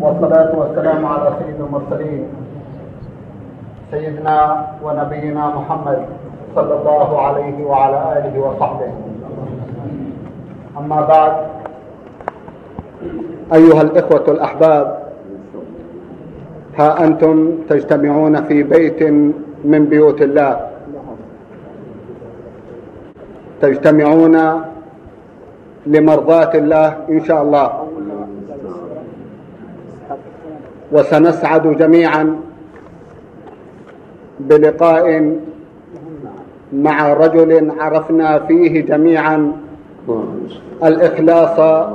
والصلاة والسلام على سيد المرسلين سيدنا ونبينا محمد صلى الله عليه وعلى آله وصحبه. أما بعد أيها الإخوة الأحباب ها أنتم تجتمعون في بيت من بيوت الله. تجتمعون لمرضاة الله إن شاء الله. وسنسعد جميعا بلقاء مع رجل عرفنا فيه جميعا الإخلاص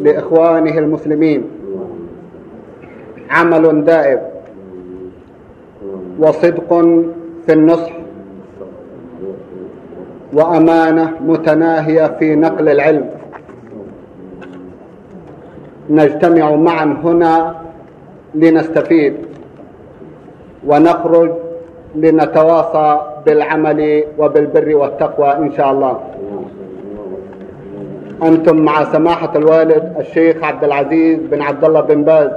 لإخوانه المسلمين. عمل دائب وصدق في النصح وأمانة متناهية في نقل العلم. نجتمع معا هنا لنستفيد ونخرج لنتواصى بالعمل وبالبر والتقوى إن شاء الله. أنتم مع سماحة الوالد الشيخ عبد العزيز بن عبد الله بن باز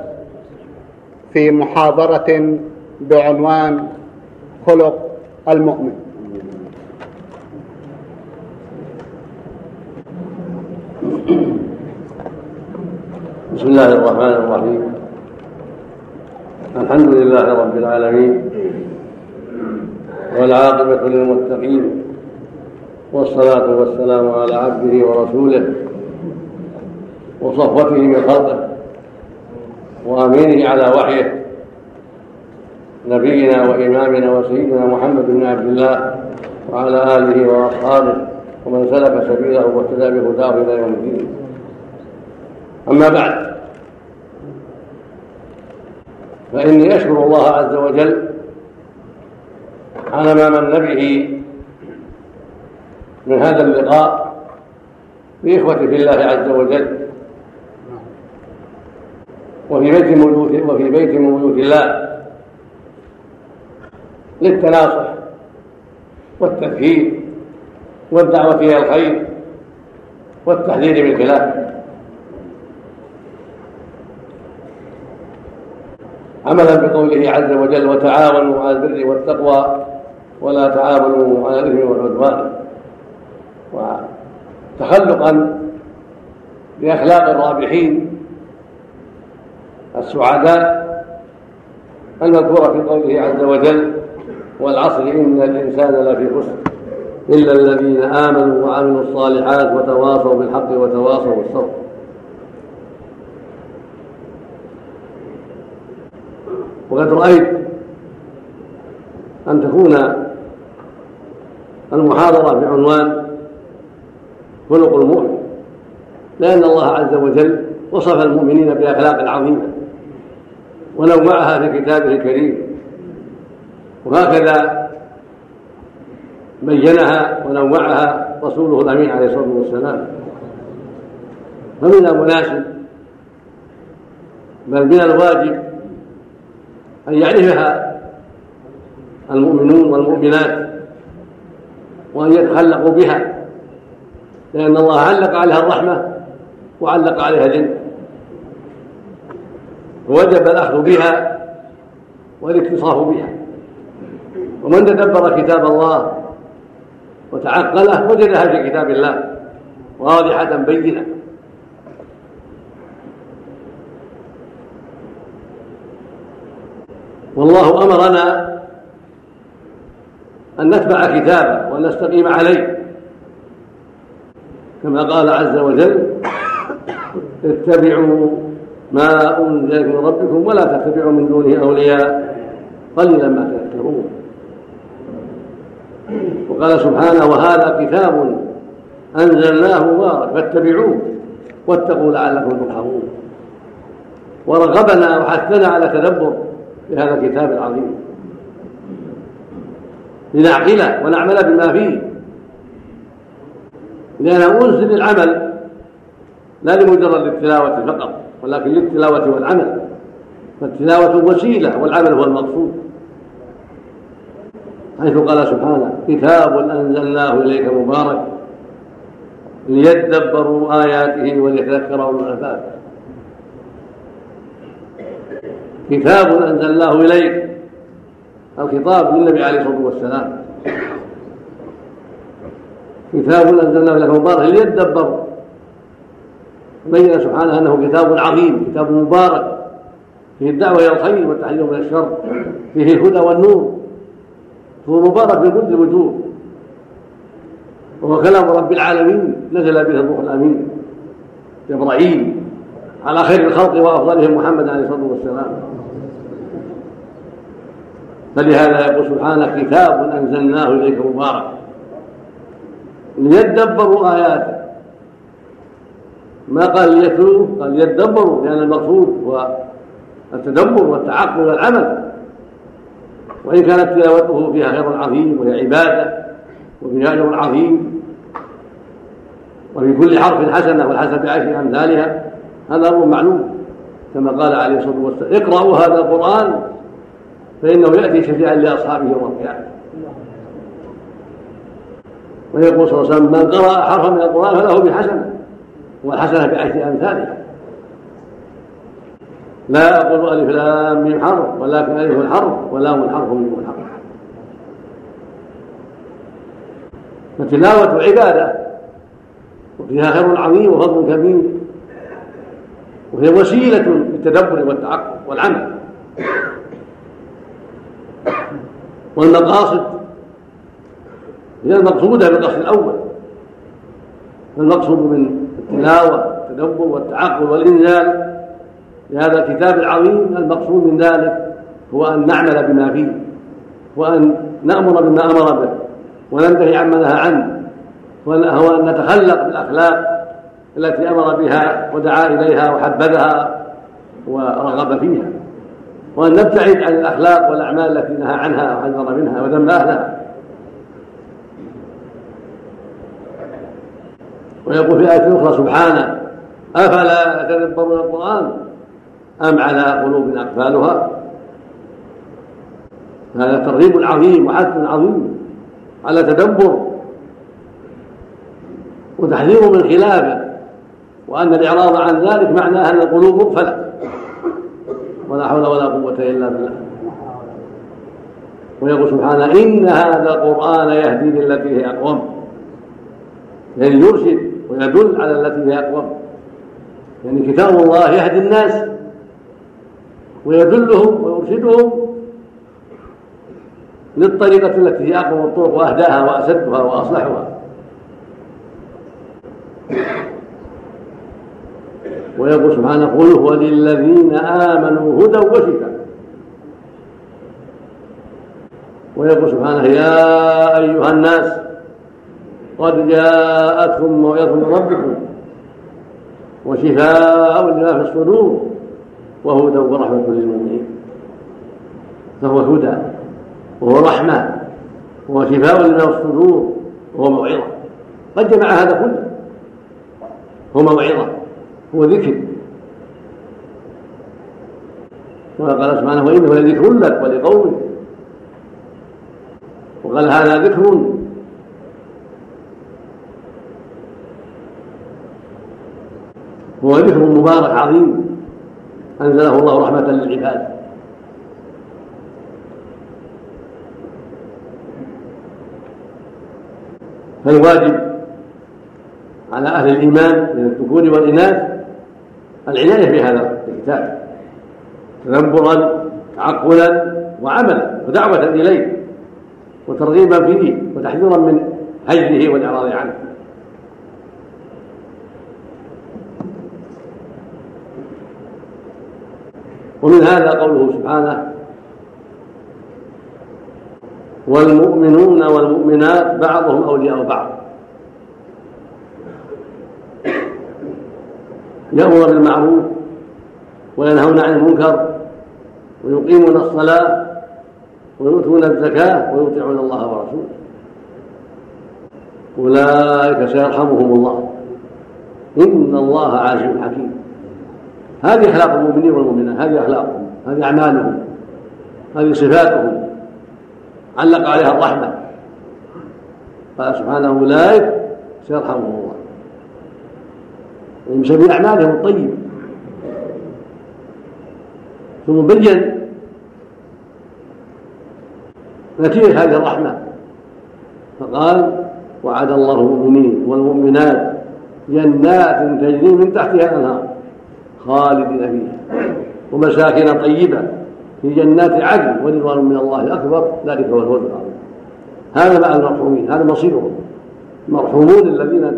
في محاضرة بعنوان خلق المؤمن. بسم الله الرحمن الرحيم. الحمد لله رب العالمين والعاقبة للمتقين والصلاة والسلام على عبده ورسوله وصفوته من خلقه وأمينه على وحيه نبينا وإمامنا وسيدنا محمد بن عبد الله وعلى آله وأصحابه ومن سلك سبيله واهتدى بهداه إلى يوم الدين. أما بعد فإني أشكر الله عز وجل على ما من به من هذا اللقاء بإخوتي في الله عز وجل وفي بيت ملوك وفي بيت من بيوت الله للتناصح والتذكير والدعوة إلى الخير والتحذير بالخلاف عملا بقوله عز وجل وتعاونوا على البر والتقوى ولا تعاونوا على الإثم والعدوان. وتخلقا باخلاق الرابحين السعداء المذكورة في قوله عز وجل والعصر إن الإنسان لفي خسر إلا الذين آمنوا وعملوا الصالحات وتواصوا بالحق وتواصوا بالصبر. وقد رأيت أن تكون المحاضرة بعنوان خلق المؤمن لأن الله عز وجل وصف المؤمنين بأخلاق عظيمة ونوعها في كتابه الكريم وهكذا بينها ونوعها رسوله الأمين عليه الصلاة والسلام. فمن المناسب بل من الواجب أن يعرفها المؤمنون والمؤمنات وأن يتخلقوا بها لأن الله علق عليها الرحمة وعلق عليها الجنة ووجب الأخذ بها والاتصاف بها. ومن تدبر كتاب الله وتعقله وجدها في كتاب الله واضحة بينة. والله أمرنا أن نتبع كتابه وأن نستقيم عليه. كما قال عز وجل اتبعوا ما أنزل من ربكم ولا تتبعوا من دونه أولياء قليلا ما تذكرون. وقال سبحانه وهذا كتاب أنزلناه مبارك فاتبعوه واتقوا لعلكم ترحمون ورغبنا وحثنا على تدبر في هذا الكتاب العظيم. لنعقله ونعمل بما فيه. لأنه أنزل للعمل لا لمجرد التلاوة فقط ولكن للتلاوة والعمل. فالتلاوة وسيلة والعمل هو المقصود. حيث قال سبحانه كتاب أنزلناه إليك مبارك ليدبروا آياته وليتذكر أولو الألباب كتاب أنزلناه إليك. الخطاب للنبي عليه الصلاة والسلام. كتاب أنزلناه إليك. مبارك. ليدبروا بين سبحانه أنه كتاب عظيم كتاب مبارك. فيه الدعوة إلى الخير والتحذير من الشر. فيه الهدى والنور. هو مبارك من كل الوجوه وهو كلام رب العالمين. نزل به الروح الأمين. جبرائيل. على خير الخلق وأفضلهم محمد عليه الصلاة والسلام. فلهذا يقول سبحانه كتاب أنزلناه إليك مبارك ليدبروا آياته. ما قال ليتلوه قال ليدبروا لأن المقصود هو التدبر والتعقل والعمل. وإن كانت تلاوته فيها خير عظيم وهي عبادة وفيها أجر عظيم. وفي كل حرف حسنة والحسنة بعشر أمثالها. هذا أمر معلوم كما قال عليه الصلاة والسلام اقرأوا هذا القرآن فإنه يأتي شفيعا لأصحابه يوم القيامة. ويقول صلى الله عليه وسلم من قرأ حرفا من القرآن فله بحسنة والحسنة بعشر أمثالها. لا أقول ألف لام من حرف ولكن ألف الحرف ولام حرف من حرف فتلاوة عبادة وفيها خير عظيم وفضل كبير. وهي وسيلة للتدبر والتعقل والعمل. والمقاصد هي المقصودة بالقصد الأول. المقصود من التلاوة والتدبر والتعقل والإنزال لهذا الكتاب العظيم. المقصود من ذلك هو أن نعمل بما فيه وأن نأمر بما أمر به وننتهي عما نهى عنه هو أن نتخلق بالأخلاق. التي أمر بها ودعا إليها وحبذها ورغب فيها. وأن نبتعد عن الأخلاق والأعمال التي نهى عنها وحذر منها وذم أهلها. ويقول في آية أخرى سبحانه أفلا يتدبرون القرآن أم على قلوب أقفالها؟ هذا ترغيب عظيم وحث عظيم على تدبر وتحذير من خلافه. وأن الإعراض عن ذلك معناه أن القلوب مقفلة. ولا حول ولا قوة إلا بالله. ويقول سبحانه إن هذا القرآن يهدي للتي هي أقوم. يعني يرشد ويدل على التي هي أقوم. يعني كتاب الله يهدي الناس ويدلهم ويرشدهم للطريقة التي هي أقوم الطرق وأهداها وأسدها وأصلحها. ويقول سبحانه قل هو للذين آمنوا هدى وشفاء. ويقول سبحانه يا أيها الناس قد جاءتكم موعظة من ربكم وشفاء لما في الصدور وهدى ورحمة للمؤمنين. فهو هدى وهو رحمة وهو شفاء لما في الصدور وهو موعظة. قد جمع هذا كله. هو موعظة. هو ذكر. كما قال سبحانه وإنه لذكر لك ولقومك. وقال هذا ذكر. هو ذكر مبارك عظيم. أنزله الله رحمة للعباد. فالواجب على أهل الإيمان من الذكور والإناث العناية بهذا الكتاب. تدبرا تعقلا وعملا ودعوة إليه وترغيبا فيه وتحذيرا من هجره والإعراض عنه. ومن هذا قوله سبحانه والمؤمنون والمؤمنات بعضهم أولياء بعض. يأمر بالمعروف وينهون عن المنكر ويقيمون الصلاة ويؤتون الزكاة ويطيعون الله ورسوله. أولئك سيرحمهم الله. إن الله عزيز حكيم. هذه أخلاق المؤمنين والمؤمنات هذه أخلاقهم هذه أعمالهم هذه صفاتهم. علق عليها الرحمة. قال سبحانه أولئك سيرحمهم الله. من سبيل أعمالهم الطيبة ثم بين نتيجة هذه الرحمة. فقال وعد الله المؤمنين والمؤمنات جنات تجري من تحتها الأنهار خالدين فيها ومساكن طيبة في جنات عدن ورضوان من الله أكبر ذلك هو الفوز العظيم. هذا مع المرحومين هذا مصيرهم. المرحومون الذين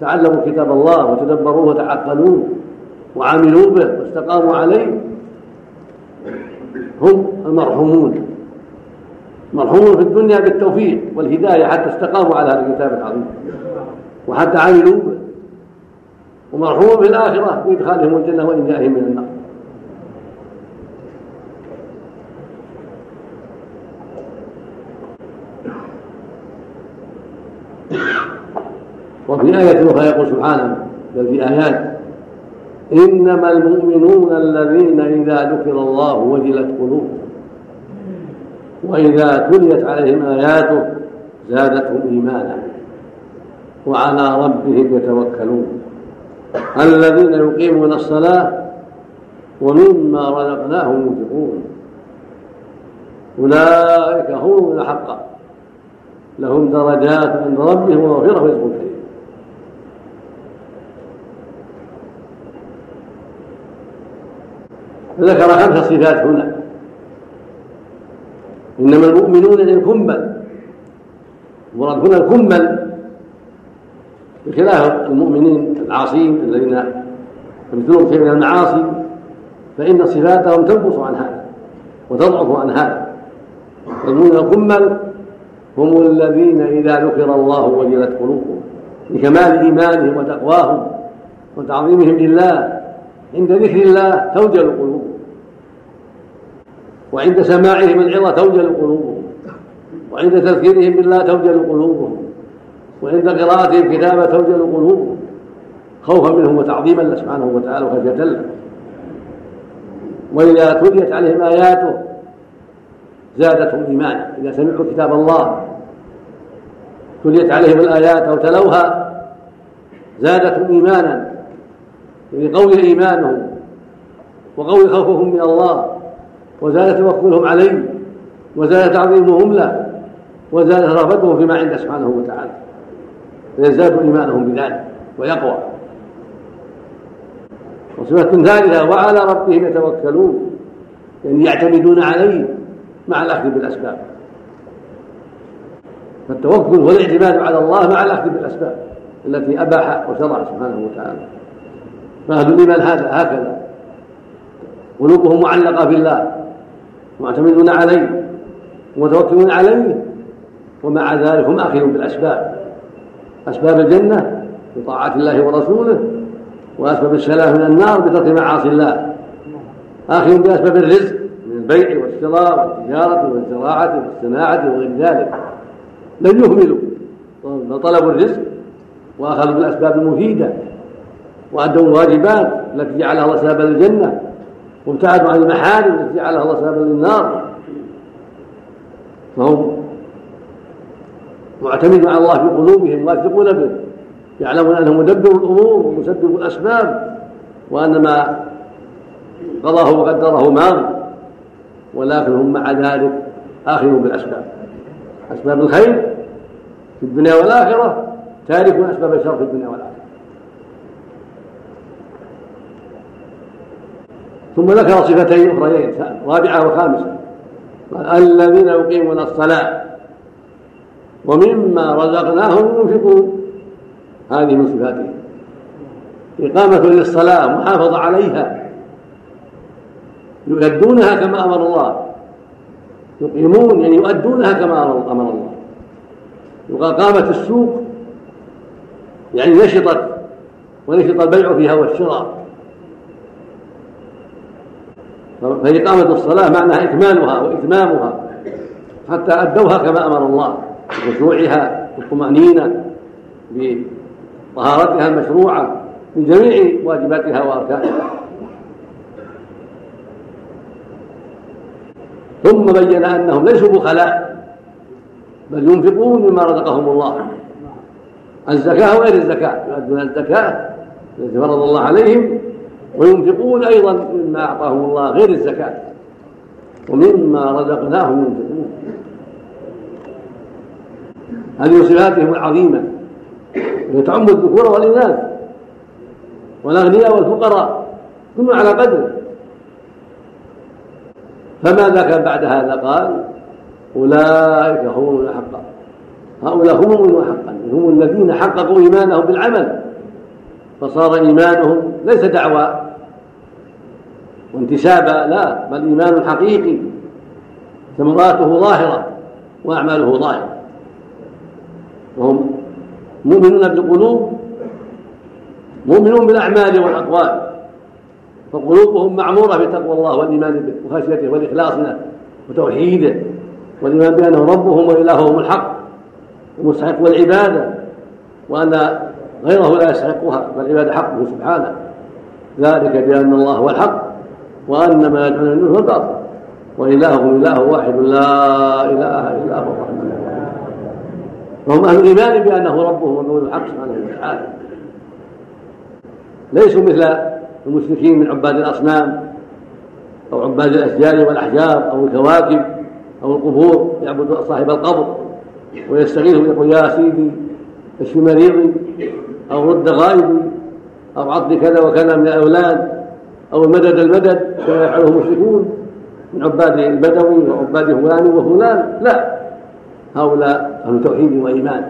تعلموا كتاب الله وتدبروه وتعقلوه وعملوا به واستقاموا عليه هم المرحومون. مرحومون في الدنيا بالتوفيق والهداية حتى استقاموا على هذا الكتاب العظيم وحتى عملوا به. ومرحوم في الآخرة بإدخالهم الجنة وإنجائهم من النار. وفي آية أخرى يقول سبحانه بل في آيات إنما المؤمنون الذين إذا ذكر الله وجلت قلوبهم وإذا تليت عليهم آياته زادتهم إيمانا وعلى ربهم يتوكلون. الذين يقيمون الصلاة ومما رزقناهم ينفقون. أولئك هم حقا لهم درجات عند ربهم ومغفرة ورزق كريم ذكر خمس صفات هنا. إنما المؤمنون الكمل المراد هنا الكمل بخلاف المؤمنين العاصين الذين يمثلون شيء من المعاصي فإن صفاتهم تنقص عن هذا وتضعف عن هذا. المؤمنون الكمل هم الذين إذا ذكر الله وجلت قلوبهم لكمال إيمانهم وتقواهم وتعظيمهم لله عند ذكر الله توجل قلوبهم وعند سماعهم العظة توجل قلوبهم. وعند تذكيرهم بالله توجل قلوبهم. وعند قراءتهم كتابة توجل قلوبهم. خوفا منهم وتعظيما له سبحانه وتعالى وخشية له وإذا تليت عليهم آياته زادتهم إيمانا. إذا سمعوا كتاب الله تليت عليهم الآيات أو تلوها زادتهم إيمانا. لقوي إيمانهم وقوي خوفهم من الله وزاد توكلهم عليه وزاد تعظيمهم له وزاد رغبتهم فيما عنده سبحانه وتعالى. فيزداد إيمانهم بذلك ويقوى. وصفة ثالثة وعلى ربهم يتوكلون يعني يعتمدون عليه مع الأخذ بالأسباب. فالتوكل هو الاعتماد على الله مع الأخذ بالأسباب التي أباح وشرع سبحانه وتعالى. فأهل الإيمان هذا هكذا. قلوبهم معلقة بالله. معتمدون عليه ومتوكلون عليه ومع ذلك هم آخذون بالأسباب. أسباب الجنة بطاعة الله ورسوله وأسباب السلام من النار بترك معاصي الله. آخذ بأسباب الرزق من البيع والشراء والتجارة والزراعة والصناعة وغير ذلك. لم يهملوا طلبوا الرزق وأخذوا بالأسباب المفيدة وأدوا الواجبات التي جعلها الله سبب الجنة وابتعدوا عن المحارم التي جعلها الله سببا للنار. فهم معتمدون على الله في قلوبهم واثقون به يعلمون أنه مدبر الأمور ومسبب الأسباب وأن ما قضاه وقدره ماضي ولكن هم مع ذلك اخذوا بالأسباب. أسباب الخير في الدنيا والآخرة تاركون أسباب الشر في الدنيا والآخرة. ثم ذكر صفتين أخريين رابعة وخامسة. قال الذين يقيمون الصلاة ومما رزقناهم ينفقون. هذه من صفاتهم. إقامة للصلاة محافظة عليها. يؤدونها كما أمر الله. يقيمون يعني يؤدونها كما أمر الله. يقال قامت السوق يعني نشطت ونشط البيع فيها والشراء فإقامة الصلاة معناها إكمالها وإتمامها حتى أدوها كما أمر الله بخشوعها والطمأنينة بطهارتها المشروعة من جميع واجباتها وأركانها. ثم بين أنهم ليسوا بخلاء بل ينفقون مما رزقهم الله. الزكاة وغير الزكاة يؤدون الزكاة التي فرض الله عليهم وينفقون أيضا مما أعطاهم الله غير الزكاة. ومما رزقناهم ينفقون. هذه صفاتهم العظيمة. تعم الذكور والإناث والأغنياء والفقراء كل على قدره فماذا كان بعد هذا؟ قال أولئك هم المؤمنون حقا هؤلاء هم حقا هم الذين حققوا إيمانهم بالعمل. فصار إيمانهم ليس دعوى. وانتسابا لا بل إيمان حقيقي ثمراته ظاهرة وأعماله ظاهرة. وهم مؤمنون بالقلوب مؤمنون بالأعمال والأقوال. فقلوبهم معمورة بتقوى الله والإيمان وخشيته والإخلاص له وتوحيده والإيمان بأنه ربهم وإلههم الحق المستحق والعبادة وأن غيره لا يستحقها فالعبادة حقه سبحانه. ذلك بأن الله هو الحق. وأن ما يدعون من دونه الباطل. وإلههم إله واحد لا إله إلا هو الرحمن وهم أهل الإيمان بأنه ربهم ومولى الحق سبحانه وتعالى ليسوا مثل المشركين من عباد الأصنام أو عباد الأشجار والأحجار أو الكواكب أو القبور يعبد صاحب القبر ويستغيث يقول يا سيدي اشف مريضي أو رد غائبي أو عط كذا وكذا من الأولاد. أو المدد المدد كما يفعله المشركون من عباد البدوي وعباد فلان وفلان. لا هؤلاء أهل توحيد وإيمان.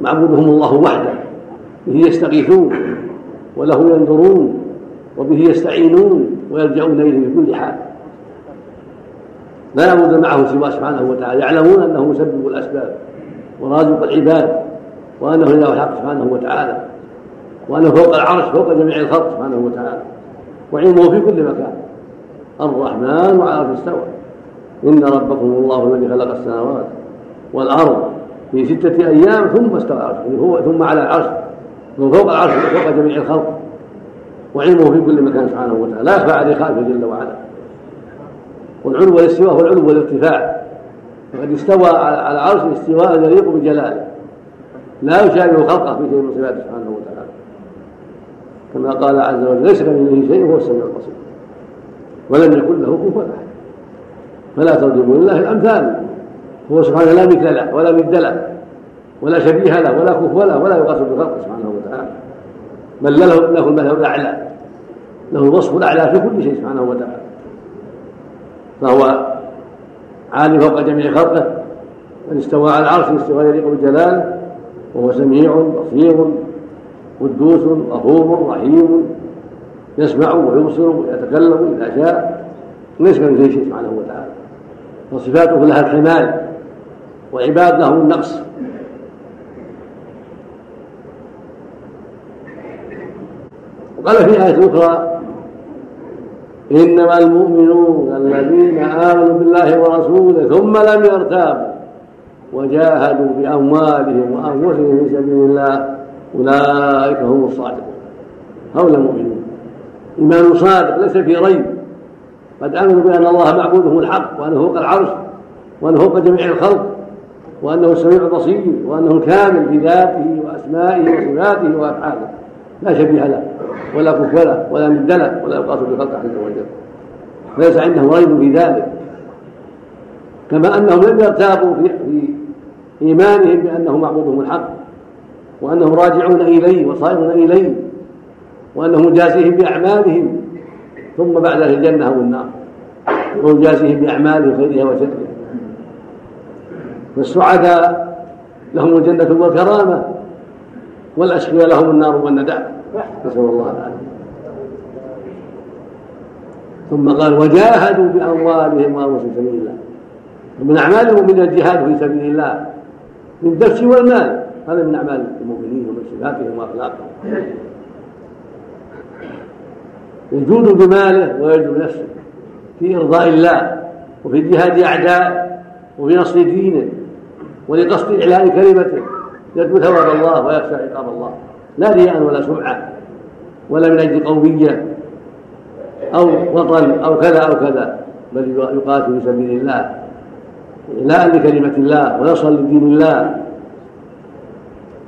معبودهم الله وحده به يستغيثون وله ينظرون وبه يستعينون ويلجؤون إليه في كل حال. لا يعبد معه سواه سبحانه وتعالى. يعلمون أنه مسبب الأسباب ورازق العباد وأنه إله الحق سبحانه وتعالى وأنه فوق العرش فوق جميع الخلق سبحانه وتعالى. وعلمه في كل مكان. الرحمن وعلى العرش استوى إن ربكم الله الذي خلق السماوات والأرض في ستة أيام ثم استوى العرش. هو ثم على العرش. من فوق العرش فوق جميع الخلق. وعلمه في كل مكان سبحانه وتعالى. لا يخفى عليه خالقه جل وعلا. والعلو والاستواء هو العلو والارتفاع. فقد استوى على العرش استواء يليق بجلاله. لا يشابه خلقه في شيء من صفاته سبحانه وتعالى. كما قال عز وجل ليس كمثله شيء وهو السميع البصير. ولم يكن له كفوا أحد. فلا تضربوا لله الأمثال. هو سبحانه لا مثل له ولا ند له ولا شبيه له ولا كفو له ولا يقاس بخلقه سبحانه وتعالى. بل له له المثل الأعلى. له الوصف الأعلى في كل شيء سبحانه وتعالى. فهو عالي فوق جميع خلقه. من استوى على العرش استوى يليق بجلاله وهو سميع بصير. قدوس غفور رحيم يسمع ويبصر ويتكلم إذا شاء ليس كمثله شيء سبحانه وتعالى. وصفاته لها الكمال وعباد لهم النقص. وقال في آية أخرى إنما المؤمنون الذين آمنوا بالله ورسوله ثم لم يرتابوا وجاهدوا بأموالهم وأنفسهم في سبيل الله أولئك هم الصادقون. هؤلاء المؤمنون. إيمان صادق ليس في ريب. قد آمنوا بأن الله معبودهم الحق وأنه فوق العرش وأنه فوق جميع الخلق وأنه السميع البصير وأنه الكامل في ذاته وأسمائه وصفاته وأفعاله. لا شبيه له ولا كفر له ولا ند له ولا يقاس بخلقه عز وجل. ليس عندهم ريب في ذلك. كما أنهم لم يرتابوا في إيمانهم بأنه معبودهم الحق. وأنهم راجعون إليه وصائرون إليه وانه مجازيهم بأعمالهم. ثم بعد ذلك الجنة أو النار ويجازيهم بأعمالهم خيرها وشرها. فالسعداء لهم الجنة والكرامة والأشقياء لهم النار والنداء نسأل الله العافية. ثم قال وجاهدوا بأموالهم وأنفسهم في سبيل الله. ومن أعمالهم من الجهاد في سبيل الله من الدفش والمال. هذا من أعمال المؤمنين ومن صفاتهم وأخلاقهم. يجود بماله ويجود بنفسه في إرضاء الله وفي جهاد أعداء وفي نصر دينه ولقصد إعلاء كلمته. يتلو ثواب الله ويخشى عقاب الله. لا رياء ولا سمعة ولا من أجل قومية أو وطن أو كذا أو كذا بل يقاتل في سبيل الله. إعلاء لكلمة الله ونصرا لدين الله.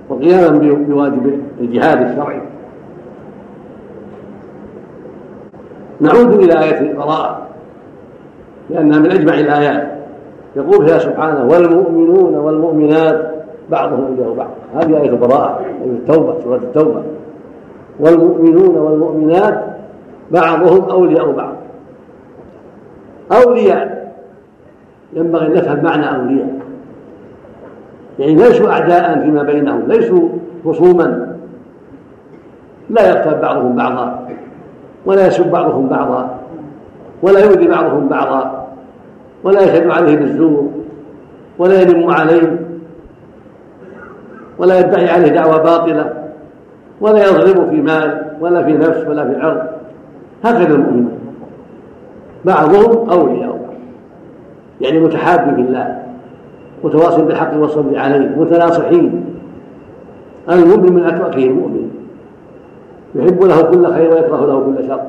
وقياما بواجب الجهاد الشرعي. نعود إلى آية البراءة لأنها من أجمع الآيات. يقول فيها سبحانه والمؤمنون والمؤمنات بعضهم أولياء بعض. هذه آية البراءة آية التوبة سورة التوبة. والمؤمنون والمؤمنات بعضهم أولياء بعض. أولياء ينبغي أن نفهم معنى أولياء. يعني ليسوا أعداء فيما بينهم ليسوا خصوما. لا يغتاب بعضهم بعضا ولا يسب بعضهم بعضا ولا يؤذي بعضهم بعضا ولا يشهد عليه بالزور ولا يلم عليه ولا يدعي عليه دعوى باطلة ولا يظلم في مال ولا في نفس ولا في عرض. هكذا المؤمنون. بعضهم أولياء بعض يعني متحاب في الله. متواصل بالحق والصبر عليه متناصحين. المؤمن من اتركه المؤمن يحب له كل خير ويكره له كل شر.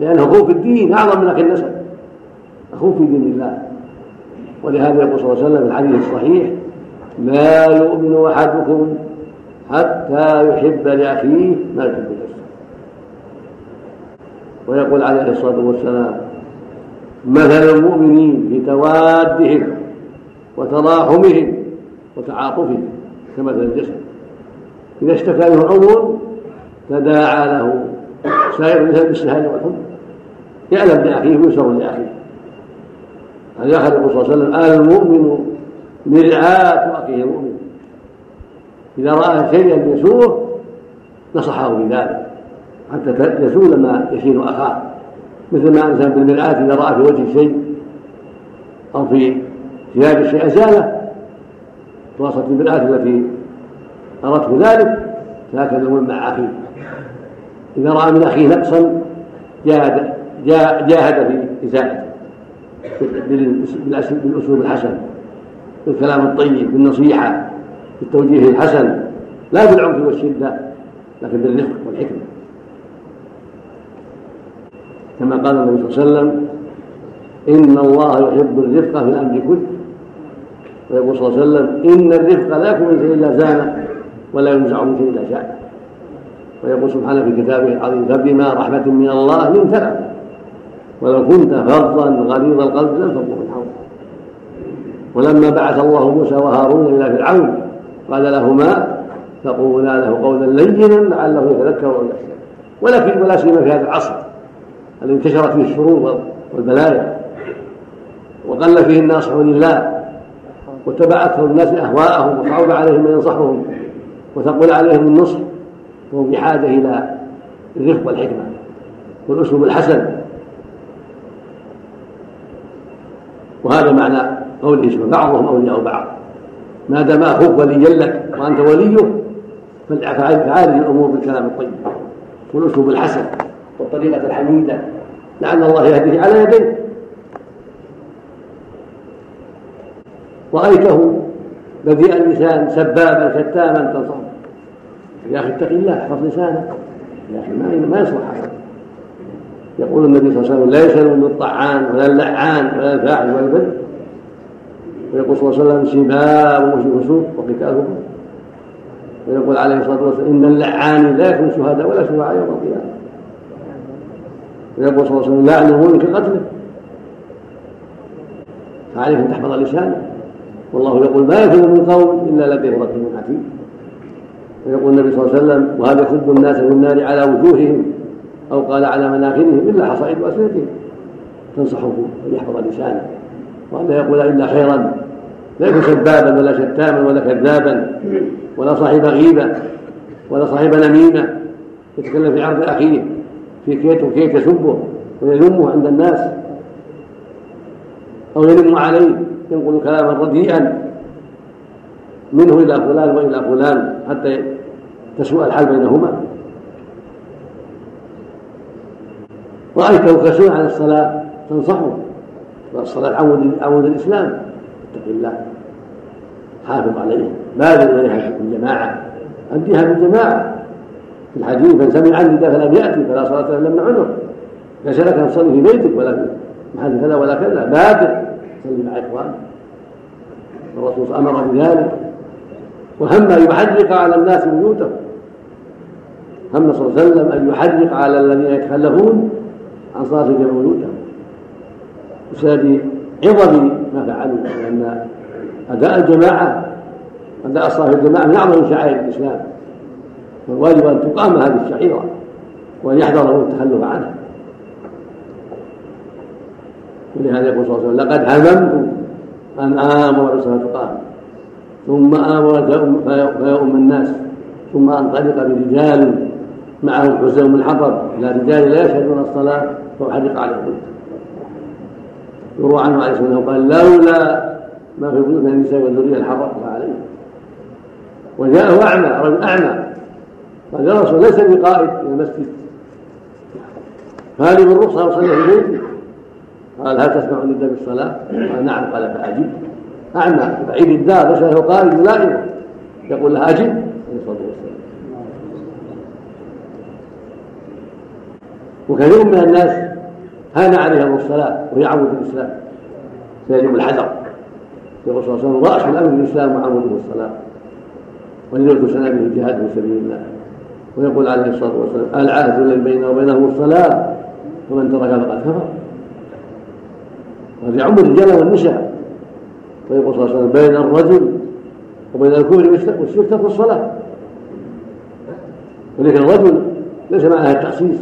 لأنه أخوه في الدين أعظم من أخي النسب. أخوه في دين الله. ولهذا يقول صلى الله عليه وسلم في الحديث الصحيح لا يؤمن أحدكم حتى يحب لأخيه ما يحب لنفسه. ويقول عليه الصلاة والسلام مثل المؤمنين في توادهم وتراحمهم وتعاطفهم كمثل الجسد. إذا اشتكى منه عضو تداعى له. سائر الجسد بالسهال والحب يعلم لأخيه ويسر لأخيه. هذا أخذ الرسول صلى الله عليه وسلم المؤمن مرآة أخيه المؤمن. إذا رأى شيئا يسوءه نصحه بذلك. حتى يزول ما يشين أخاه. مثل ما الإنسان بالمرآة إذا رأى في وجه شيء أو في ثياب الشيء أزاله تواصلت المرآة التي أردت ذلك فهكذا المؤمن مع أخيه. إذا رأى من أخيه نقصا جاهد جاهد في إزالته. بالأسلوب الحسن بالكلام الطيب بالنصيحة بالتوجيه الحسن. لا بالعنف والشدة لكن بالرفق والحكمة. كما قال النبي صلى الله عليه وسلم إن الله يحب الرفق في الأمر كله. ويقول صلى الله عليه وسلم إن الرفق لا يكون من شيء إلا زانه ولا ينزع من شيء إلا شاء. ويقول سبحانه في كتابه العظيم فبما رحمة من الله لنت له ولو كنت فظا غليظ القلب لانفضوا من حولك ولما بعث الله موسى وهارون إلى فرعون قال لهما فقولا له قولا لينا لعله يتذكر أو ولكن ولا سيما في هذا العصر الذي انتشرت فيه الشرور والبلايا. وقل فيه الناصحون لله واتبع أكثر الناس أهواءهم وصعب عليهم من ينصحهم وثقل عليهم النصح وهم بحاجة إلى الرفق والحكمة والأسلوب الحسن. وهذا معنى قوله سبحانه بعضهم أولياء بعض. ما دام أخوك وليا لك وأنت وليه فعالج الأمور بالكلام الطيب والأسلوب الحسن والطريقة الحميدة. لعل الله يهديه على يديه. رأيته بديء اللسان سبابا شتاما تنصحه يا أخي اتق الله احفظ لسانك. يا أخي ما ما يصلح هذا يقول النبي صلى الله عليه وسلم لا يسأل الطعان ولا اللعان ولا الفاحش ولا البذل. ويقول صلى الله عليه وسلم سباب وفسوق وقتال ويقول عليه الصلاة والسلام إن اللعان لا يكون شهداء ولا شفعاء يوم القيامة. ويقول صلى الله عليه وسلم لعن المؤمن كقتله فعليك أن تحفظ لسانك. والله يقول ما يفعل من قول إلا لديه رقيب حكيم ويقول النبي صلى الله عليه وسلم وهذا يخب الناس في النار على وجوههم أو قال على مناخرهم إلا حصائد ألسنتهم تنصحه أن يحفظ لسانه وأن لا يقول إلا خيرا. لا يكون سبابا ولا شتاما ولا كذابا ولا صاحب غيبة ولا صاحب نميمة. يتكلم في عرض أخيه في كيت وكيت يسبه ويذمه عند الناس أو يلم عليه. ينقل كلاما رديئا. منه إلى فلان وإلى فلان حتى تسوء الحال بينهما. رأيته كسول عن الصلاة تنصحه. والصلاة عمود عمود الإسلام. اتق الله. حافظ عليه. بادر إليها الجماعة أديها بالجماعة في الحديث من سمع عني فلم يأتي فلا صلاة لم عنه ليس لك أن تصلي في بيتك ولا في محل كذا ولا كذا. بادر صلي مع إخوانك الرسول أمر بذلك. وهم أن يحرق على الناس بيوتهم هم صلى الله عليه وسلم أن يحرق على الذين يتخلفون عن صلاة الجمع وجودهم بسبب عظم ما فعلوا لأن أداء الجماعة أداء الصلاة في الجماعة من أعظم شعائر الإسلام. فالواجب أن تقام هذه الشعيرة وأن يحذر التخلف عنها. ولهذا يقول صلى الله عليه وسلم لقد هممت أن آمر بالصلاة تقام ثم آمر فيؤم الناس ثم أنطلق برجال معهم حزن من حطب إلى رجال لا يشهدون الصلاة فأحرق عليهم. يروى عنه عليه الصلاة والسلام قال لولا ما في بيوت النساء والذرية الحرقت عليه وجاءه أعمى رجل أعمى قال يا رسول ليس بقائد إلى المسجد فهذه بالرخصة وصلى في بيته قال هل تسمع النداء بالصلاة؟ قال نعم. قال فأجب. أعمى. بعيد الدار. ليس له قائد يلائمه يقول له أجب. عليه الصلاة والسلام. وكثير من الناس هان عليهم الصلاة وهي عمود الإسلام فيجب الحذر يقول صلى الله عليه وسلم رأس الأمر الإسلام وعموده الصلاة ولذلك سنة به الجهاد في سبيل الله. ويقول عليه الصلاة والسلام العهد الذي بيننا وبينهم الصلاة. ومن ترك فقد كفر. وهذا يعم الرجال والنساء ويقول صلى الله عليه وسلم بين الرجل وبين الكفر والشرك ترك الصلاة. ولكن الرجل ليس معناها التخصيص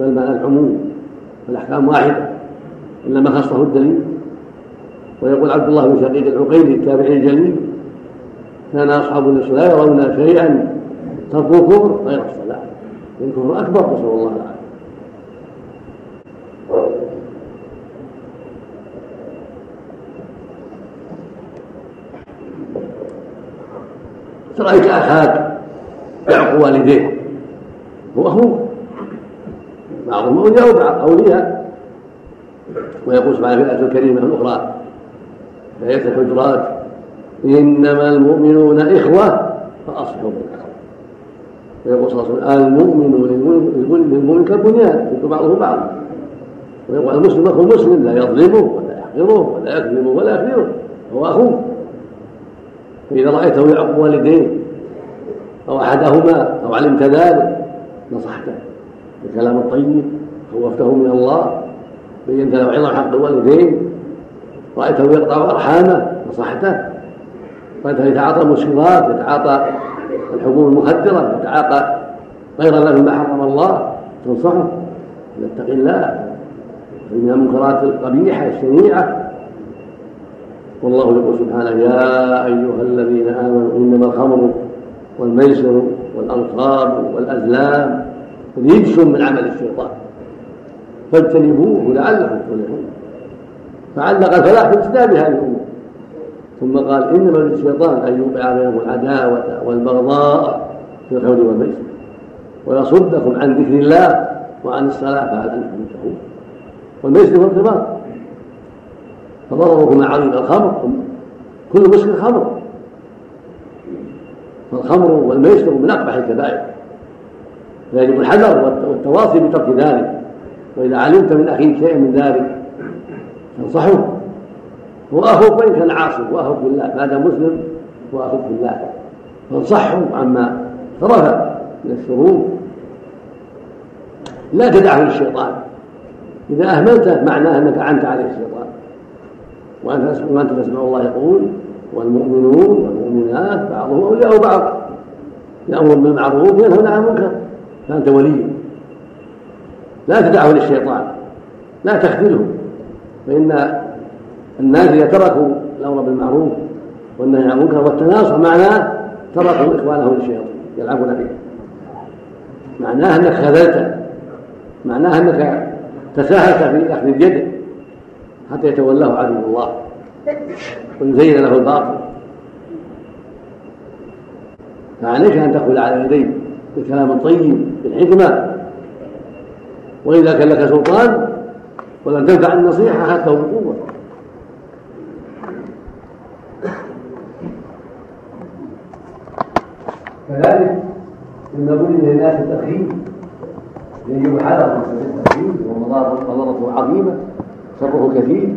بل معنى العموم والأحكام واحدة إنما خصه الدليل. ويقول عبد الله بن شقيق العقيلي التابعي الجليل كان أصحاب النبي لا يرون شيئا تركوا الكفر غير الصلاة. الكفر أكبر نسأل الله العافية. رأيت أخاك يعق والديه. هو أخوه. بعضهم أولياء أولياء. ويقول سبحانه في الآية الكريمة الأخرى في آية الحجرات إنما المؤمنون إخوة فأصلحوا بينهم. ويقول صلى الله عليه وسلم المؤمن للمؤمن كالبنيان. يشد بعضه بعضا ويقول المسلم أخو مسلم لا يظلمه ولا يحقره ولا يكذبه ولا يخذله هو أخوه. فإذا رأيته يعق والديه أو أحدهما أو علمت ذلك نصحته بالكلام الطيب خوفته من الله بينت له عظم حق الوالدين رأيته يقطع أرحامه نصحته. رأيته يتعاطى المسكرات يتعاطى الحبوب المخدرة يتعاطى غير الله مما حرم الله تنصحه. يتقي الله من المنكرات القبيحة الشنيعة والله يقول سبحانه يا أيها الذين آمنوا إنما الخمر والميسر والأنصاب والأزلام رجس من عمل الشيطان. فاجتنبوه لعلكم تفلحون. فعلق الفلاح باجتناب هذه الأمور ثم قال إنما للشيطان أن يوقع بينكم العداوة والبغضاء في الخمر والميسر ويصدكم عن ذكر الله وعن الصلاة فهل أنتم منتهون والميسر هو الكبار فضرركما عظيم الخمر كل مسلم خمر. فالخمر والميسر من أقبح الكبائر. فيجب الحذر والتواصي بترك ذلك. وإذا علمت من أخيك شيئا من ذلك فانصحه. هو أخوك وان كان عاصي واخوك بالله. ما دام مسلم هو أخوك بالله. فانصحه عما ترك من الشرور. لا تدعه للشيطان إذا اهملته معناه أنك اعنت عليه الشيطان. وانت تسمع الله يقول والمؤمنون والمؤمنات بعضهم أولياء بعض. يامر بالمعروف وينهون عن المنكر. فأنت ولي. لا تدعه للشيطان. لا تخذله. فإن الناس إذا تركوا الأمر بالمعروف والنهي عن المنكر والتناصح معناه تركوا إخوانهم للشياطين يلعبون به معناه أنك خذلته معناه أنك تساهلت في أخذ اليد حتى يتولاه عدو الله ويزين له الباطل. فعليك أن تقبل على يديه بالكلام الطيب بالحكمة. وإذا كان لك سلطان ولم تنفع النصيحة أخذته بقوة كذلك مما بني للناس التدخين يجب حذر من التدخين ومضارته عظيمة. شره كثير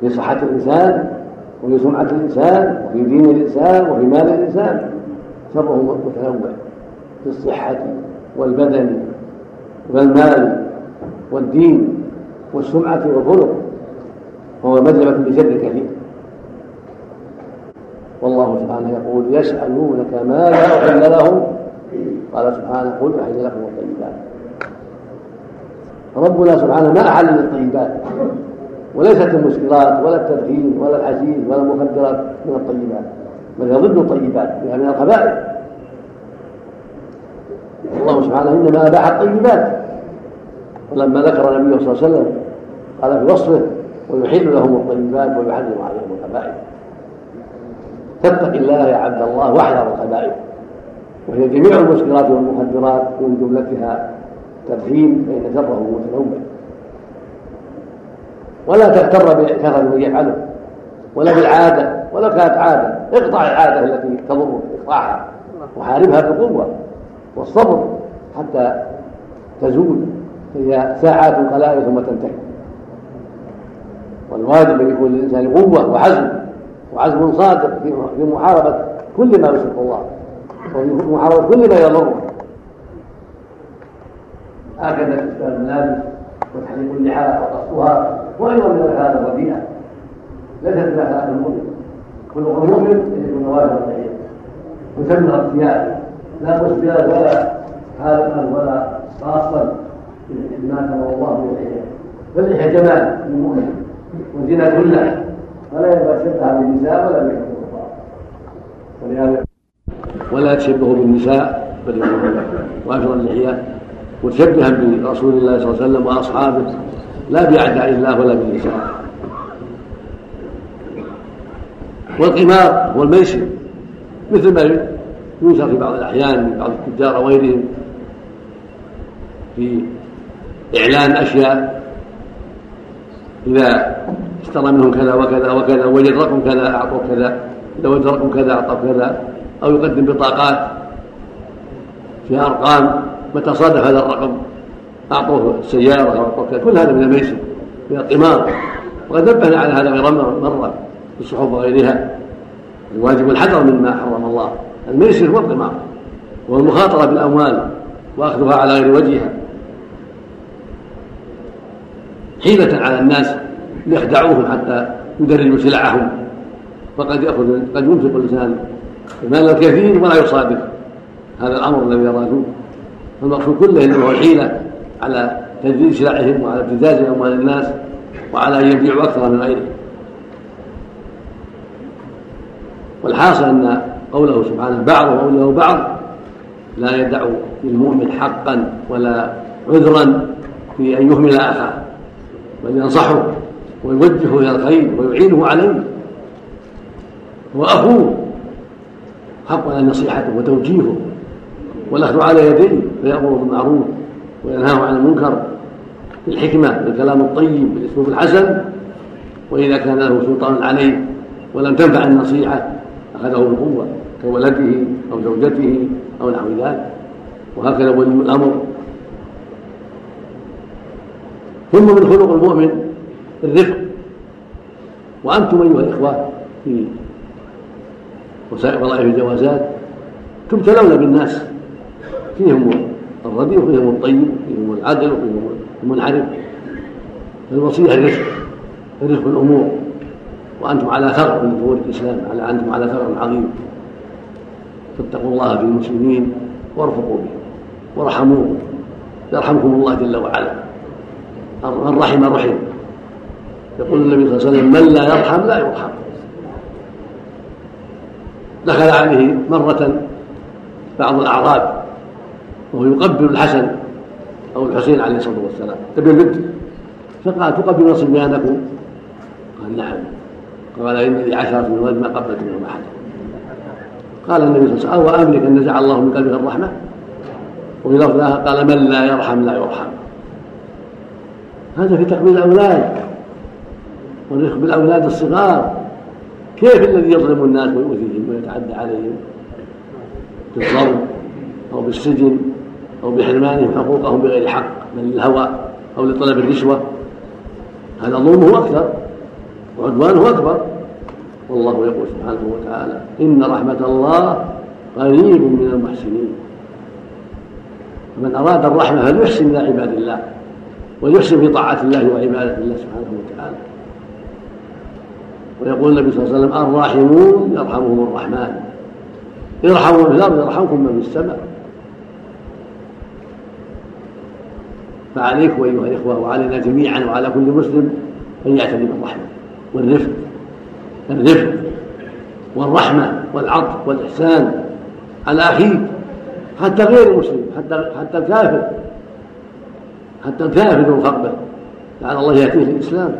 في صحة الإنسان وفي سمعة الإنسان وفي دين الإنسان وفي مال الإنسان. شره متنوع في الصحة والبدن والمال والدين والسمعة والخلق وهو مذهبة بشر كثير والله سبحانه يقول يسألونك ماذا أحل لهم. قال سبحانه قل أحل لكم الطيبات. ربنا سبحانه ما أحل للطيبات وليست المسكرات ولا التدخين ولا الحشيش ولا المخدرات من الطيبات بل هي ضد الطيبات هي من الخبائث. الله سبحانه إنما أباح الطيبات. ولما ذكر النبي صلى الله عليه وسلم قال في وصفه ويحل لهم الطيبات ويحرم عليهم الخبائث. فاتق الله يا عبد الله واحذر الخبائث. وهي جميع المسكرات والمخدرات من جملتها تدخين فإن شره متنوع ولا تغتر بكثرة من يفعله ولا بالعادة ولا كانت عادة اقطع العادة التي تضرك اقطعها وحاربها بقوة والصبر حتى تزول فهي ساعات قلائل ثم تنتهي. والواجب أن يكون للانسان قوة وعزم وعزم صادق في محاربة كل ما يشرك الله وفي محاربة كل ما يضره. هكذا استسلام الملابس وتحريق اللحى وقصها وأيضا من الاخلاق الرديئه ليست من اخلاق المؤمن المؤمن ان يكون واجبا اللحيه وسمر الثياب لا مسبلا ولا حالقا ولا خاصا بما كما الله من اللحيه فاللحيه جمال للمؤمن وزنا كلها فلا ينبغي تشبه بالنساء ولا بالكفار ولا تشبهوا بالنساء بل يكون وافر اللحية. متشبها برسول الله صلى الله عليه وسلم وأصحابه. لا بأعداء الله ولا بالنساء والقمار والميسر مثل ما ينشر في بعض الأحيان من بعض التجار وغيرهم في إعلان أشياء. إذا اشترى منهم كذا وكذا وكذا وجد رقم كذا اعطوه كذا. إذا وجد رقم كذا اعطوه كذا. أو يقدم بطاقات فيها أرقام. متى صادف هذا الرقم؟ أعطوه السياره أو كل هذا من الميسر من القمار وقد نبهنا على هذا غير مرة في الصحف وغيرها. الواجب الحذر مما حرم الله. الميسر والقمار والمخاطره بالأموال وأخذها على غير وجهها. حيلة على الناس ليخدعوهم حتى يدرجوا سلعهم. فقد يأخذ قد ينفق الإنسان المال الكثير ولا يصادف. هذا الأمر الذي يرادوه فالمقصود كله إنه هو الحيله على تجديد سلعهم وعلى ابتزاز أموال الناس وعلى أن يبيعوا أكثر من غيرهم. والحاصل أن قوله سبحانه بعضهم اولياء بعض لا يدع للمؤمن حقا ولا عذرا في أن يهمل أخاه بل ينصحه ويوجهه إلى الخير ويعينه عليه. هو أخوه حق على نصيحته وتوجيهه والاخذ على يديه. فيامر بالمعروف وينهاه عن المنكر بالحكمة بالكلام الطيب بالأسلوب الحسن وإذا كان له سلطان عليه ولم تنفع النصيحة أخذه بالقوة كولده أو زوجته أو نحو ذلك. وهكذا ولي الأمر. ثم من خلق المؤمن الرفق. وأنتم أيها الإخوة في وسائر وظائف الجوازات تبتلون بالناس فيهم الرديء وفيهم الطيب وفيهم العدل وفيهم المنحرف الوصية الرفق رفق الأمور. وأنتم على ثغر من ثغور الإسلام على أنتم على ثغر عظيم. فاتقوا الله في المسلمين وارفقوا بهم وارحموهم يرحمكم الله جل وعلا. من رحم رحم يقول النبي صلى الله عليه وسلم من لا يرحم لا يرحم. دخل عليه مرة بعض الأعراب وهو يقبل الحسن أو الحسين عليه الصلاة والسلام. ابن بنت فقال تقبل صبيانكم قال نعم. قال إن لي عشرة من ولد ما قبلت منهم أحد. قال النبي صلى الله عليه وسلم أملك أن نزع الله من قلبك الرحمة؟ وفي لفظ قال من لا يرحم لا يرحم. هذا في تقبيل الأولاد. والرفق بالأولاد الصغار. كيف الذي يظلم الناس ويؤذيهم ويتعدى عليهم؟ بالضرب أو بالسجن. أو بحرمانهم حقوقهم بغير حق بل للهوى أو لطلب الرشوة. هذا ظلمه أكثر وعدوانه أكبر. والله يقول سبحانه وتعالى إن رحمة الله قريب من المحسنين. فمن أراد الرحمة فليحسن إلى عباد الله ويحسن في طاعة الله وعبادة الله سبحانه وتعالى. ويقول النبي صلى الله عليه وسلم الراحمون يرحمهم الرحمن. ارحموا من في الأرض يرحمكم من في السماء. فعليكم أيها الإخوة وعلينا جميعا وعلى كل مسلم أن يعتني بالرحمة والرفق الرفق والرحمة والعطف والإحسان على أخيك حتى غير المسلم حتى حتى الكافر حتى الكافر والخطبة لعل الله يأتيه الإسلام.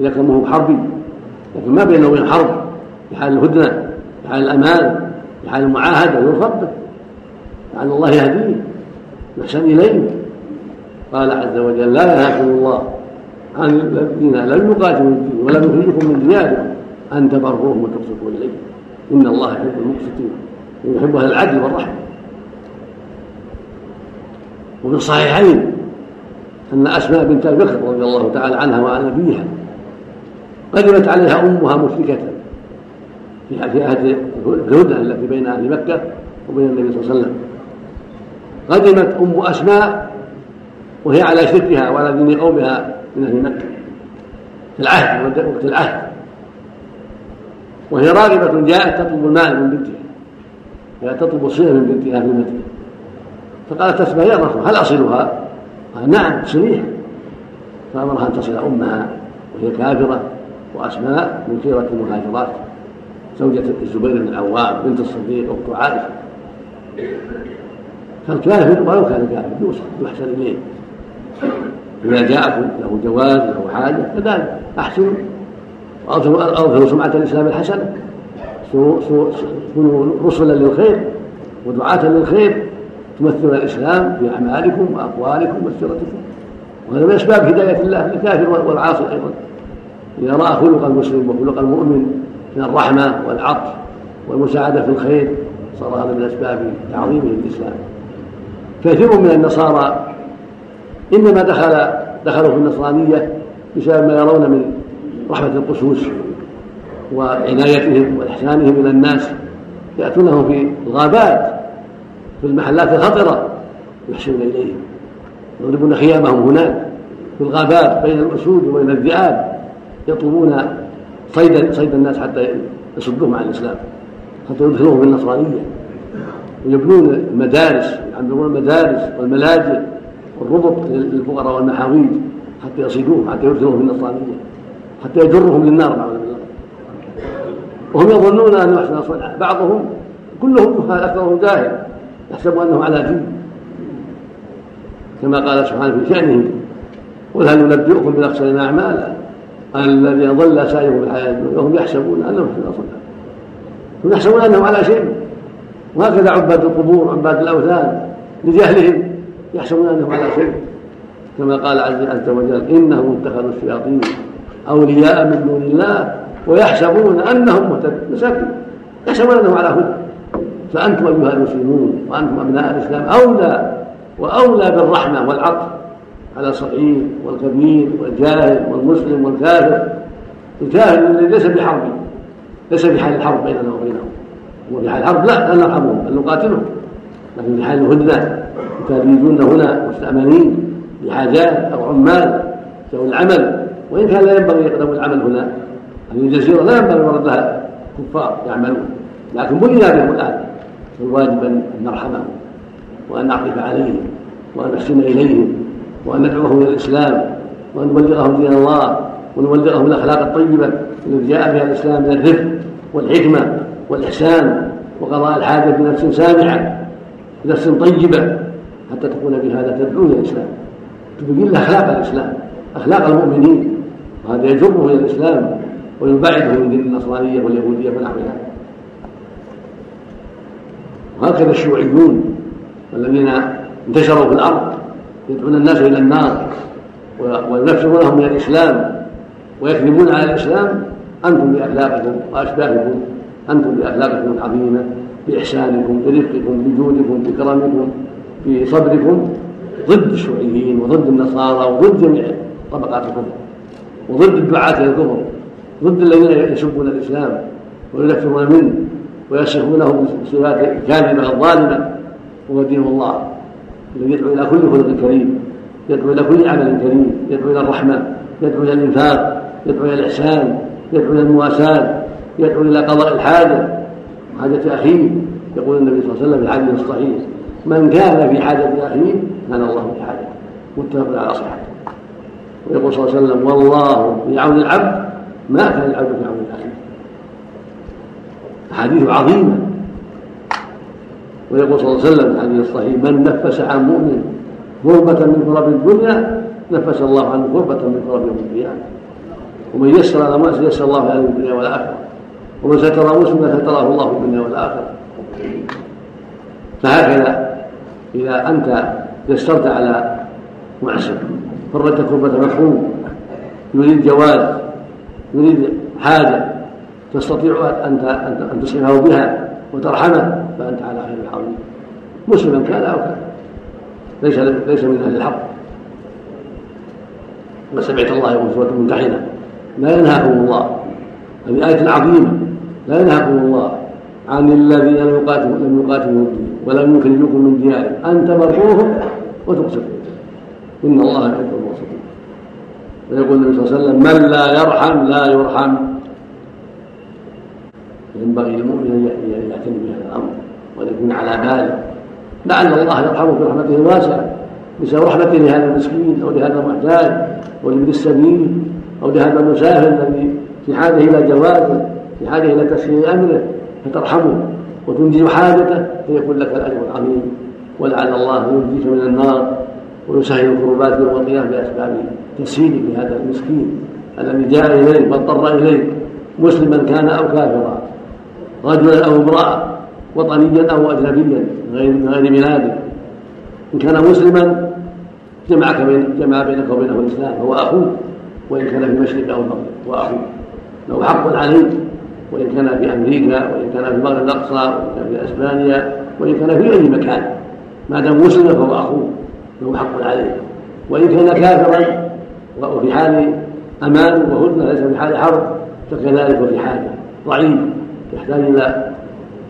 إذا كان هو حربي لكن ما بينه وبين حرب في حال الهدنة في حال الأمان في حال المعاهدة يرفض لعل الله يهديه يحسن إليه. قال عز وجل لا ينهاكم الله. عن الذين لم يقاتلوا الدين ولم يخرجكم من دياركم. أن تبروهم وتقسطوا إليه إن الله يحب المقسطين ويحب أهل العدل والرحمة وفي الصحيحين أن أسماء بنت بكر رضي الله تعالى عنها وعن أبيها قدمت عليها أمها مشركة في عهد الهدنة التي بين أهل مكة وبين النبي صلى الله عليه وسلم. قدمت أم أسماء وهي على شركها وعلى دين قومها من أهل مكة. في العهد وقت العهد. وهي راغبة جاءت تطلب المال من بنتها. جاءت تطلب الصلة من بنتها في المدينة فقالت أسماء يا رسول هل أصلها؟ قال نعم صليها فأمرها أن تصل أمها وهي كافرة وأسماء من خيرة المهاجرات زوجة الزبير بن العوام بنت الصديق أخت عائشة. فالكافر ولو كان كافر يوصف يحسن إليه إذا جاءكم له جواز له حاجة كذلك. أحسنوا وأظهروا سمعة الإسلام الحسنة. كونوا رسلا للخير ودعاة للخير تمثلون الإسلام في أعمالكم وأقوالكم وسيرتكم. وهذا من أسباب هداية الله للكافر والعاصي أيضا. إذا رأى خلق المسلم وخلق المؤمن من الرحمة والعطف والمساعدة في الخير صار هذا من أسباب تعظيمه الإسلام كثير من النصارى إنما دخل دخلوا في النصرانية بسبب ما يرون من رحمة القسوس وعنايتهم وإحسانهم إلى الناس يأتونهم في الغابات في المحلات الخطرة يحسنون إليهم يضربون خيامهم هناك في الغابات بين الأسود وبين الذئاب يطلبون صيد صيد الناس حتى يصدوهم عن الإسلام حتى يدخلوهم في النصرانية ويبنون المدارس يعمرون المدارس والملاجئ. والربط للفقراء والمحاويج حتى يصيدوهم حتى يدخلوهم في النصرانية حتى يجرهم للنار بالله وهم يظنون أنه أحسن صنعا بعضهم كلهم جهال أكثرهم جاهل يحسب أنه على دين كما قال سبحانه في شأنهم قل هل ننبئكم بالأخسرين أعمالا الذين ضل سعيهم في الحياة الدنيا. وهم يحسبون أنهم أحسن صنعا هم يحسبون أنهم على شيء. وهكذا عباد القبور عباد الأوثان لجهلهم. يحسبون أنهم على شيء كما قال عز وجل إنهم اتخذوا الشياطين أولياء من دون الله ويحسبون أنهم مهتدون مساكين. يحسبون أنهم على هدى. فأنتم أيها المسلمون وأنتم أبناء الإسلام أولى وأولى بالرحمة والعطف على الصغير والكبير والجاهل والمسلم والكافر. الكافر الذي ليس بحرب ليس في حال الحرب بيننا وبينهم. وفي حال الحرب لا لا نرحمهم بل نقاتلهم. لكن في حال الهدنه يجون هنا مستأمنين بحاجات أو عمال ذوي العمل وإن كان لا ينبغي يقدموا العمل هنا. هذه الجزيرة لا ينبغي مردها كفار يعملون. لكن بنينا بهم الآن فالواجب أن نرحمهم وأن نعطف عليهم وأن نحسن إليهم وأن ندعوهم إلى الإسلام وأن نبلغهم دين الله ونبلغهم الأخلاق الطيبة التي جاء بها الإسلام من الرفق والحكمة والإحسان وقضاء الحاجة بنفس سامعة بنفس طيبة. حتى تكون بهذا تدعو إلى الإسلام. تبين له أخلاق الإسلام. أخلاق المؤمنين. وهذا يجره إلى الإسلام ويبعده من دين النصرانية واليهودية ونحوها وهكذا الشيوعيون الذين انتشروا في الأرض يدعون الناس إلى النار وينفرونهم من الإسلام ويكذبون على الإسلام. أنتم بأخلاقكم وأشباهكم. أنتم بأخلاقكم العظيمة بإحسانكم برفقكم بجودكم بكرمكم. بصبركم ضد الشيوعيين وضد النصارى وضد جميع طبقات الكفر وضد الدعاة إلى الكفر ضد الذين يسبون الإسلام وينفرون منه ويصفونه بصفات كاذبة الظالمه وهو دين الله الذي يدعو إلى كل خلق كريم يدعو إلى كل عمل كريم يدعو إلى الرحمة يدعو إلى الإنفاق يدعو إلى الإحسان يدعو إلى المواساة يدعو إلى قضاء الحاجة. حاجة أخيه يقول النبي صلى الله عليه وسلم في الحديث الصحيح من كان في حاجة أخيه كان الله في حاجة متفق على صحته. ويقول صلى الله عليه وسلم والله في عون العبد ما كان العبد في عون اخيه أحاديث عظيمة. ويقول صلى الله عليه وسلم في الحديث الصحيح من نفس عن مؤمن كربة من كرب الدنيا نفس الله عنه كربة من كرب يوم القيامة. ومن يسر على مؤسس يسر الله في الدنيا والآخرة. ومن ستر مسلما ستره الله في الدنيا والآخرة. فهكذا إذا أنت يسرت على معسر فرجت كربة مفهوم. يريد جواز يريد حاجة. تستطيع أن أن تسعفه بها وترحمه فأنت على خير عظيم مسلما كان أو كان. ليس ليس من أهل الحق. وسمعت الله يقول سورة الممتحنة لا ينهاكم الله. هذه آية عظيمة. لا ينهاكم الله. عن الذين لم يقاتلوا لم يقاتلوا ولم يخرجوكم من ديارهم أن تبروهم وتقسطوا. إن الله يحب المقسطين. ويقول النبي صلى الله عليه وسلم من لا يرحم لا يرحم. ينبغي للمؤمن أن يعتني بهذا الأمر وان يكون على باله. لعل الله يرحمه برحمته الواسعه بسبب رحمته لهذا المسكين أو لهذا المحتاج أو لابن السبيل أو لهذا المسافر الذي في حاجة إلى جوازه في حاجة إلى تسهيل أمره. فترحمه وتنجز حاجته فيكون لك الأجر العظيم. ولعل الله ينجيك من النار ويسهل الكربات يوم القيامة بأسباب تسهيلك لهذا المسكين الذي جاء إليك واضطر إليك. مسلما كان أو كافرا رجلا أو امرأة وطنيا أو أجنبيا غير من غير بلاده إن كان مسلما جمعك بين جمع بينك وبينه الإسلام هو أخوك وإن كان في المشرق أو المغرب هو أخوك. له حق عليك وإن كان في أمريكا وإن كان في المغرب الأقصى وإن كان في أسبانيا وإن كان في أي مكان. ما دام مسلما فهو أخوك له حق عليه. وإن كان كافرا وفي حال أمان وهدنه ليس في حال حرب فكذلك وفي حاجة ضعيف. يحتاج إلى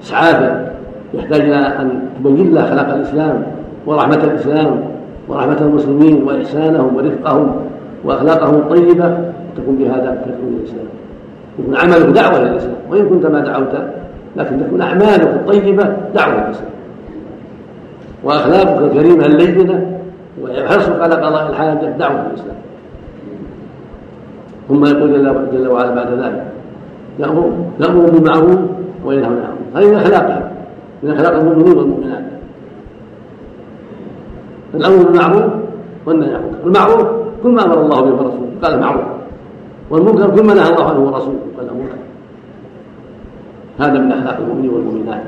اسعافه يحتاج إلى أن تبين له خلق الإسلام ورحمة الإسلام ورحمة المسلمين وإحسانهم ورفقهم وأخلاقهم الطيبة تكون بهذا تكون الإسلام. يكون عملك دعوة للاسلام وإن كنت ما دعوت لكن تكون أعمالك الطيبة دعوة للاسلام وأخلاقك الكريمة اللينة وحرصك على قضاء الحاجة دعوة للاسلام ثم يقول جل وعلا بعد ذلك يأمر بالمعروف وينهى عن المنكر. هذه من أخلاقهم من أخلاق المؤمنين والمؤمنات. الأمر بالمعروف والنهي عن المعروف كل ما أمر الله به ورسوله قال معروف والمنكر كل ما نهى الله عنه ورسوله قال منكر هذا من أخلاق المؤمنين والمؤمنات.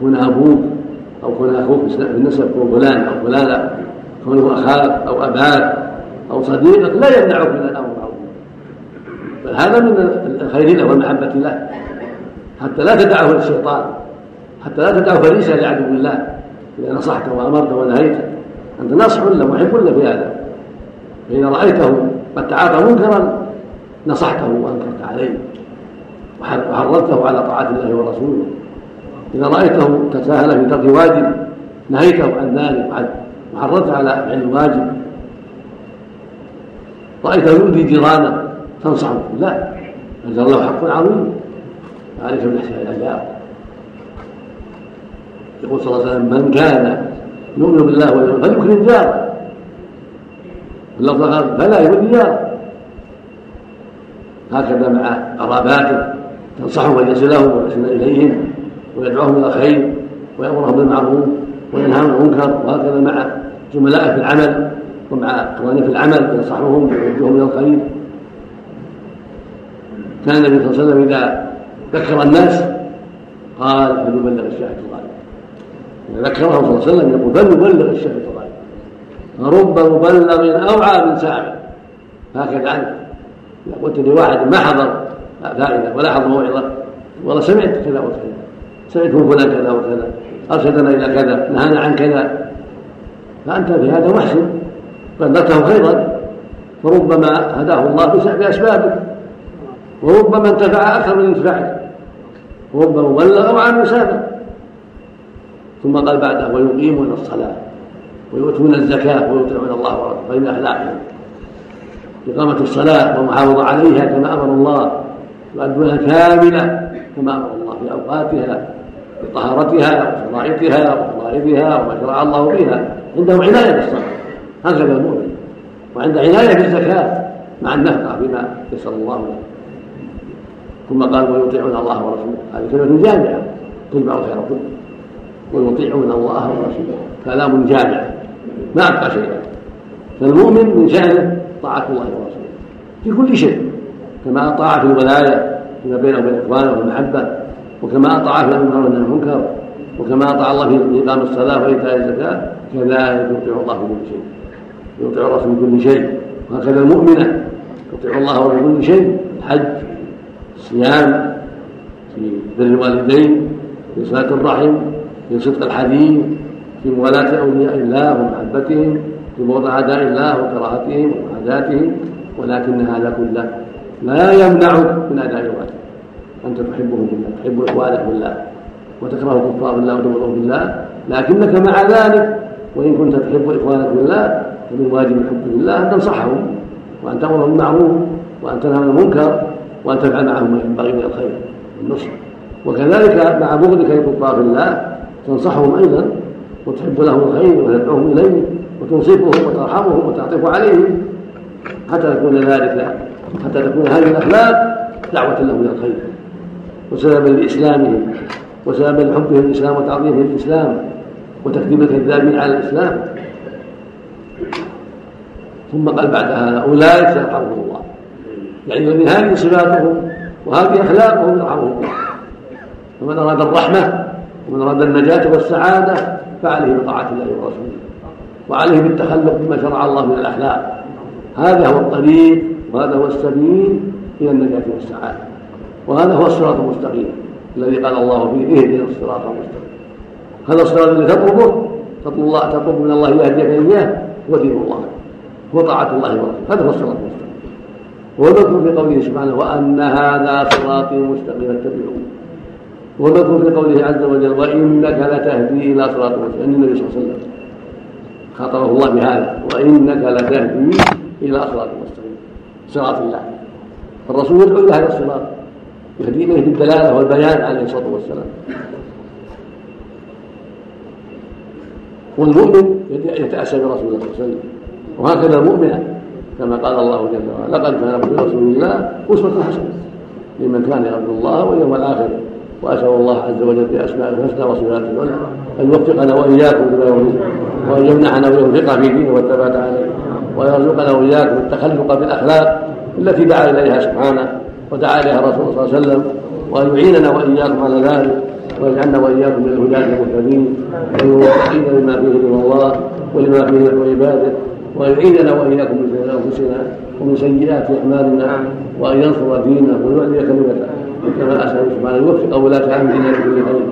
كون أبوك أو كون أخوك في النسب كون فلان أو فلانة كونه أخاك أو أباك أو صديقك لا يمنعك من الأمر بل هذا من الخير له والمحبة له. حتى لا تدعه للشيطان حتى لا تدعه فريسا لعدو الله. إذا نصحته وأمرته ونهيته أنت ناصح له محب له في هذا. فإذا رأيته قد تعاطى منكرا نصحته وأنكرت عليه وحررته على طاعة الله ورسوله. إذا رأيته تساهل في ترك واجب نهيته عن ذلك وحررته على فعل الواجب رأيته يؤذي جيرانه تنصحه. لا أنزل له حق عظيم. عليك من احسان الأداب يقول صلى الله عليه وسلم من كان يؤمن بالله واليوم فليكرم جاره. اللفظ قال فلا يؤذي هكذا مع قراباته تنصحهم أن يصلهم ويحسن إليهم ويدعوهم إلى الخير ويأمرهم بالمعروف وينهاهم عن المنكر وهكذا مع زملائه في العمل ومع أخوانه في العمل ينصحهم ويوجههم إلى الخير. كان النبي صلى الله عليه وسلم إذا ذكر الناس قال فليبلغ الشاهد الغائب إذا ذكرهم صلى الله عليه وسلم يقول فليبلغ الشاهد الغائب فرب مبلغ أوعى من سامع هكذا عنه إذا قلت لواحد ما حضر فائدة ولا حضر موعظة. والله سمعت كذا وكذا. سمعت من فلان كذا وكذا. أرشدنا إلى كذا نهانا عن كذا. فأنت في هذا محسن بلغته خيرا. فربما هداه الله باسبابك وربما انتفع أكثر من انتفاعه. وربما بلغ وعن مسافر ثم قال بعده ويقيمون الصلاة. ويؤتون الزكاة ويطيعون الله ورسوله فإن أخلاقهم إقامة الصلاة والمحافظة عليها كما أمر الله يؤدونها كاملة كما أمر الله في أوقاتها بطهارتها وشرائطها وفرائضها وما شرع الله بها. عندهم عناية بالصلاة هكذا المؤمن. وعند عناية بالزكاة مع النفقة بما يسر الله له. ثم قال ويطيعون الله ورسوله. هذه كلمة جامعة تجمع الخير كله. ويطيعون الله ورسوله. كلام جامع. ما أبقى شيئا فالمؤمن من شأنه طاعة الله ورسوله. في كل شيء. كما أطاع في الولاية فيما بينه وبين إخوانه والمحبة وكما أطاع في الأمر والنهي المنكر وكما أطاع الله في إقام الصلاة وإيتاء الزكاة كذلك يطيع الله في كل شيء. يطيع الرسول في كل شيء. وهكذا المؤمنة تطيع الله في كل شيء. الحج الصيام في بر الوالدين في صلاة الرحم في صدق الحديث في موالاة أولياء الله ومحبتهم في بغض أعداء الله وكراهتهم ومعاداتهم ولكن هذا كله لا يمنعك من أداء الواجب. أنت تحبهم بالله تحب إخوانك بالله وتكره كفار الله وتبغضهم بالله لكنك مع ذلك. وإن كنت تحب إخوانك بالله فمن واجب الحب بالله أن تنصحهم وأن تأمرهم بالمعروف وأن تنهى عن المنكر وأن تفعل معهم ما ينبغي من الخير والنصح وكذلك مع بغضك لكفار الله تنصحهم أيضا وتحب لهم الخير وتدعوهم إليه وتنصفهم وترحمهم وتعطف عليهم حتى يكون ذلك حتى تكون هذه الأخلاق دعوة لهم إلى الخير. وسببا لإسلامهم وسببا لحبهم الإسلام وتعظيمهم الإسلام وتكذيب الكذابين على الإسلام. ثم قال بعد هذا أولئك سيرحمهم الله. يعني من هذه صفاتهم وهذه أخلاقهم يرحمهم الله. فمن أراد الرحمة ومن أراد النجاة والسعادة فعليه بطاعة الله ورسوله. وعليه بالتخلق بما شرع الله من الأخلاق. هذا هو الطريق وهذا هو السبيل إلى النجاة والسعادة. وهذا هو الصراط المستقيم الذي قال الله فيه اهدنا الصراط المستقيم. هذا الصراط الذي تطلبه تطلب الله تطلب من الله يهديك إياه هو دين الله. هو طاعة الله ورسوله. هذا هو الصراط المستقيم. وذكر في قوله سبحانه وأن هذا صراطي مستقيما اتبعوه وذكر في قوله عز وجل وإنك لتهدي إلى صراط مستقيم. النبي صلى الله عليه وسلم خاطبه الله بهذا وإنك لتهدي إلى صراط مستقيم. صراط الله. الرسول يدعو إلى هذا الصراط. يهدي إليه بالدلالة والبيان عليه الصلاة والسلام. والمؤمن يتأسى برسول الله صلى الله عليه وسلم. وهكذا المؤمنة كما قال الله جل وعلا لقد كان في رسول الله أسوة حسنة لمن كان يرجو الله واليوم الآخر. وأسأل الله عز وجل بأسمائه الحسنى وصفاته العلى أن يوفقنا وإياكم لما يريد وأن يمنحنا الفقه في دينه والثبات عليه ويرزقنا وإياكم التخلق بالأخلاق التي دعا إليها سبحانه ودعا إليها الرسول صلى الله عليه وسلم وأن يعيننا وإياكم على ذلك ويجعلنا وإياكم من الهداة المهتدين ويوفقنا لما فيه رضا الله ولما فيه نحو عباده وأن يعيننا وإياكم من شرور أنفسنا ومن سيئات أعمالنا وأن ينصر دينه ويعلي كلمته. كما أسأل سبحانه يوفق ولاة أمرنا لكل خير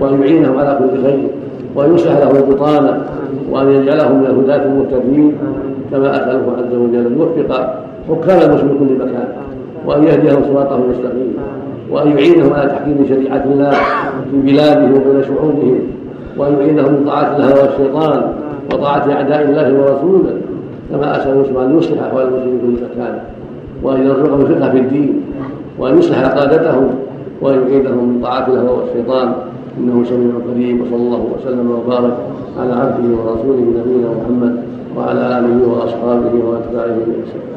وأن يعينهم على كل خير وأن يصلح لهم البطانة وأن يجعلهم من الهداة المهتدين كما أسأله عز وجل أن يوفق حكام المسلمين في كل مكان وأن يهديهم صراطه المستقيم وأن يعينهم على تحكيم شريعة الله في بلادهم وبين شعوبهم وأن يعينهم من طاعة الهوى والشيطان وطاعة أعداء الله ورسوله كما أسأل سبحانه أن يصلح أحوال المسلمين في كل مكان وأن يرزقهم الفقه في الدين وأن يصلح قادتهم وأن يعيدهم من طاعة الهوى والشيطان. إنه سميع قريب وصلى الله وسلم وبارك على عبده ورسوله نبينا محمد وعلى آله وأصحابه وأتباعه. بإحسان